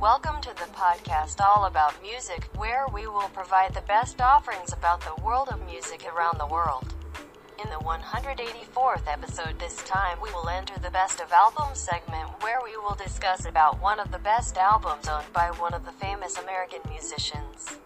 Welcome to the podcast all about music, where we will provide the best offerings about the world of music around the world. In the 184th episode this time we will enter the best of albums segment where we will discuss about one of the best albums owned by one of the famous American musicians.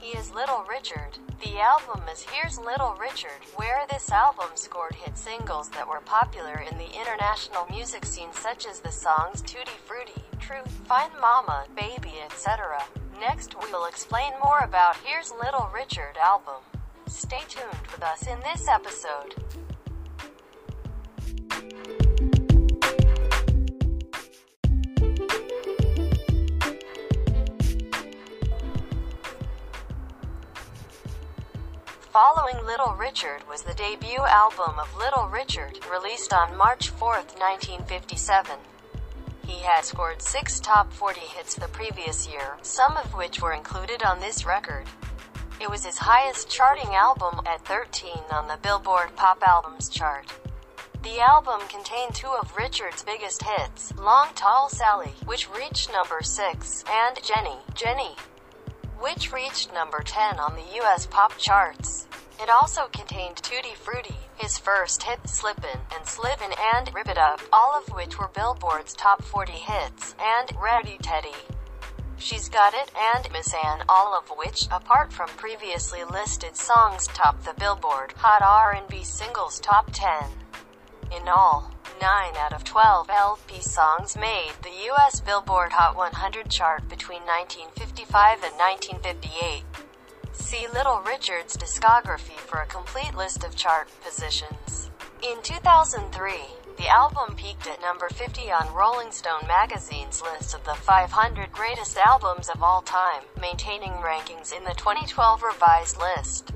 He is Little Richard. The album is Here's Little Richard, where this album scored hit singles that were popular in the international music scene such as the songs Tutti Frutti, Truth, Find Mama, Baby, etc. Next we will explain more about Here's Little Richard album. Stay tuned with us in this episode. Following Little Richard was the debut album of Little Richard, released on March 4, 1957. He had scored six top 40 hits the previous year, some of which were included on this record. It was his highest charting album at 13 on the Billboard Pop Albums chart. The album contained two of Richard's biggest hits, Long Tall Sally, which reached number 6, and Jenny, Jenny, which reached number 10 on the US pop charts. It also contained Tutti Frutti, his first hit Slippin' and Slidin' and Rip It Up, all of which were Billboard's top 40 hits, and Ready Teddy. She's Got It and Miss Anne, all of which, apart from previously listed songs, topped the Billboard Hot R&B Singles Top 10. In all, 9 out of 12 LP songs made the US Billboard Hot 100 chart between 1955 and 1958. See Little Richard's discography for a complete list of chart positions. In 2003, the album peaked at number 50 on Rolling Stone magazine's list of the 500 greatest albums of all time, maintaining rankings in the 2012 revised list.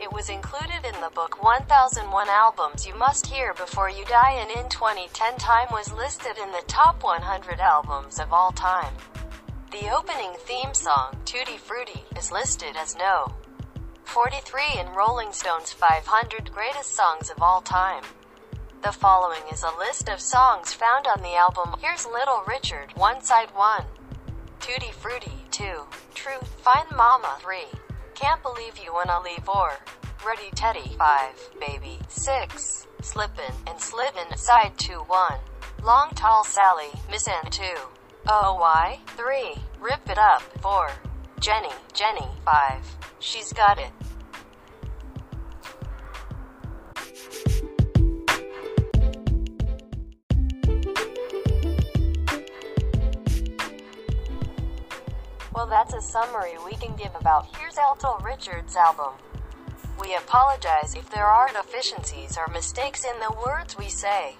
It was included in the book 1001 Albums You Must Hear Before You Die and in 2010 Time was listed in the top 100 albums of all time. The opening theme song, Tutti Frutti, is listed as no. 43 in Rolling Stone's 500 greatest songs of all time. The following is a list of songs found on the album Here's Little Richard, One Side 1. Tutti Frutti, 2. Truth, Find Mama, 3. Can't Believe You Wanna Leave or. Ready Teddy. 5, Baby. 6, Slippin' and Slidin' Side 2 1, Long Tall Sally, Miss Anne 2, OY 3, Rip It Up. 4, Jenny, Jenny. 5, She's Got It. That's a summary we can give about Here's Little Richard's album. We apologize if there are deficiencies or mistakes in the words we say.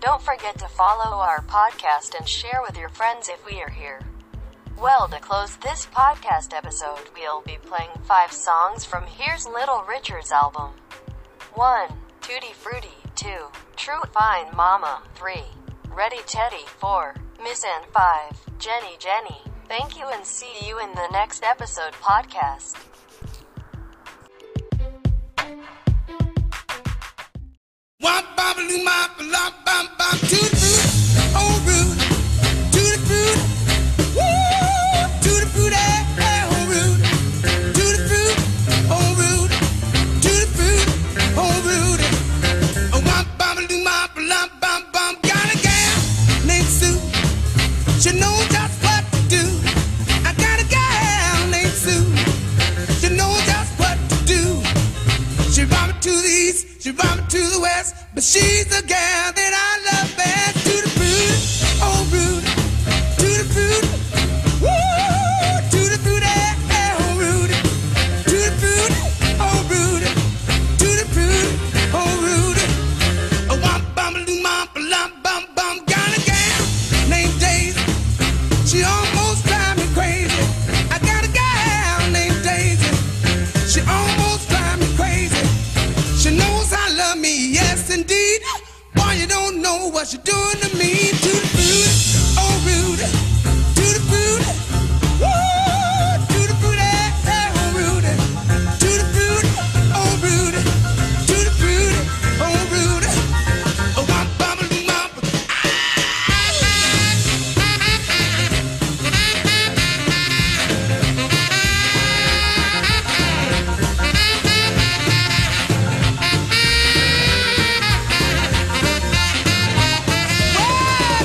Don't forget to follow our podcast and share with your friends if we are here. Well, to close this podcast episode, we'll be playing five songs from Here's Little Richard's album 1. Tutti Frutti 2. True Fine Mama 3. Ready Teddy 4. Miss Anne 5. Jenny Jenny. Thank you and see you in the next episode podcast.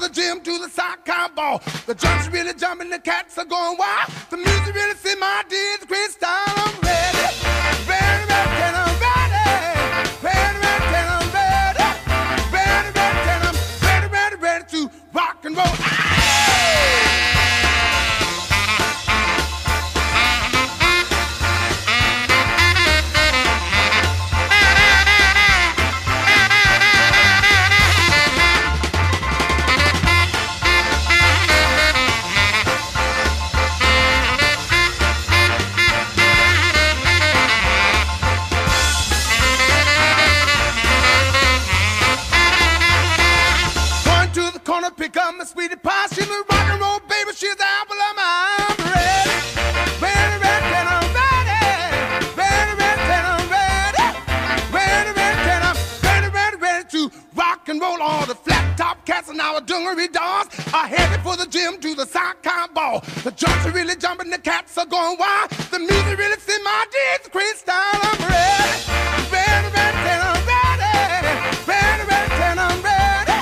the gym to the sock combo. The junk's really jumping, the cats are going wild. jewelry dolls are headed for the gym to the soccer ball. The jumps are really jumping, the cats are going wild. The music really sent my deeds, crystal. I'm ready, ready, ready, I'm ready, ready, ready, I'm ready,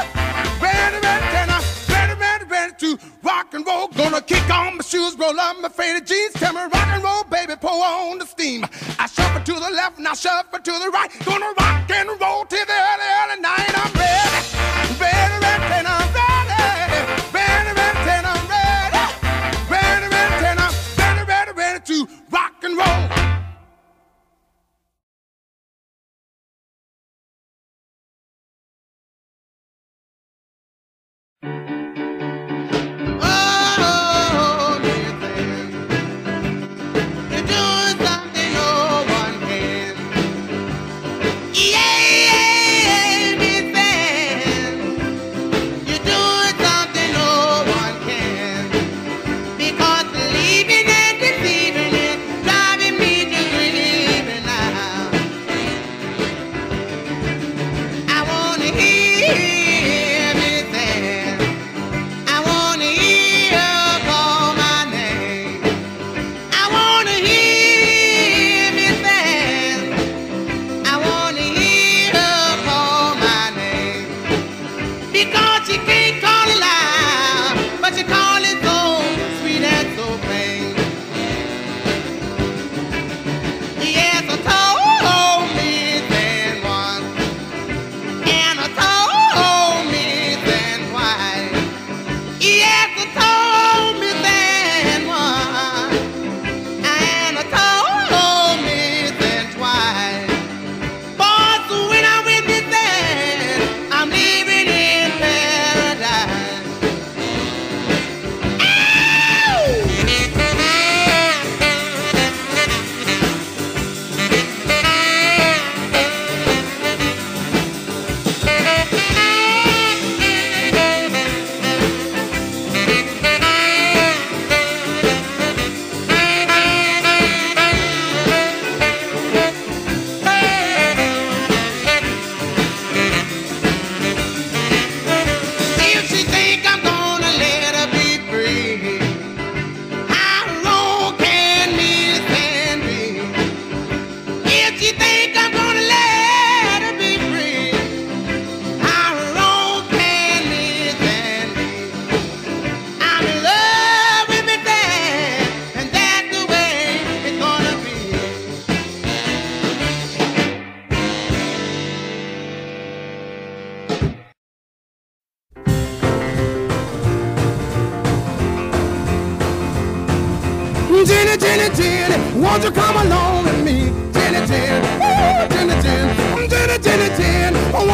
ready, ready, I'm ready, ready, ready to rock and roll. Gonna kick on my shoes, roll up my faded jeans, tell me rock and roll, baby, pour on the steam. I shuffle to the left and I shuffle to the right, gonna rock.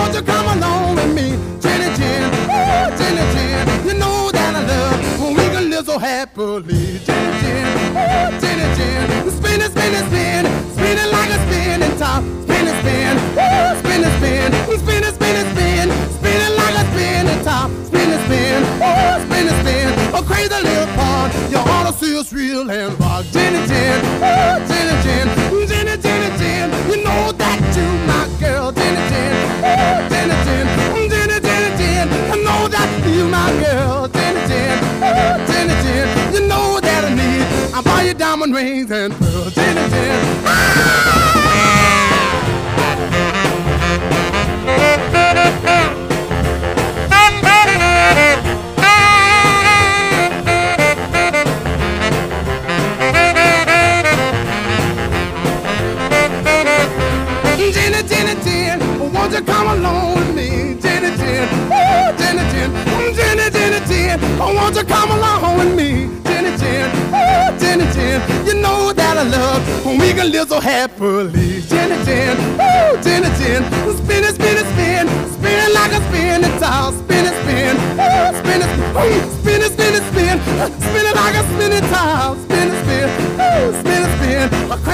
won't you come along with me? Jenny Jen, oh, Jenny Jen, you know that I love when we can live so happily. Jenny Jen, oh, Jenny Jen, spinning, spinning, spin, spinning like a spinning top. Spinning, spin, oh, spinning, spin, spinning, spinning, spin, spinning like a spinning top. Spinning, spin, oh, spinning, spin, a crazy little part. Your auto see us real and rings and pearls. Jenny, Jenny. you come along with me, Jenny Jen? Ooh, Jenny Jen, Jenny Jenny Jen. Oh, won't you come along with me? love when we can live so happily. Gin and gin, woo, gin and. Spin and spin and spin, spin like a spinning tile. Spin and spin, woo, spin and spin, spin and spin and spin, spin like a spinning tile. Spin and spin, woo, spin and spin.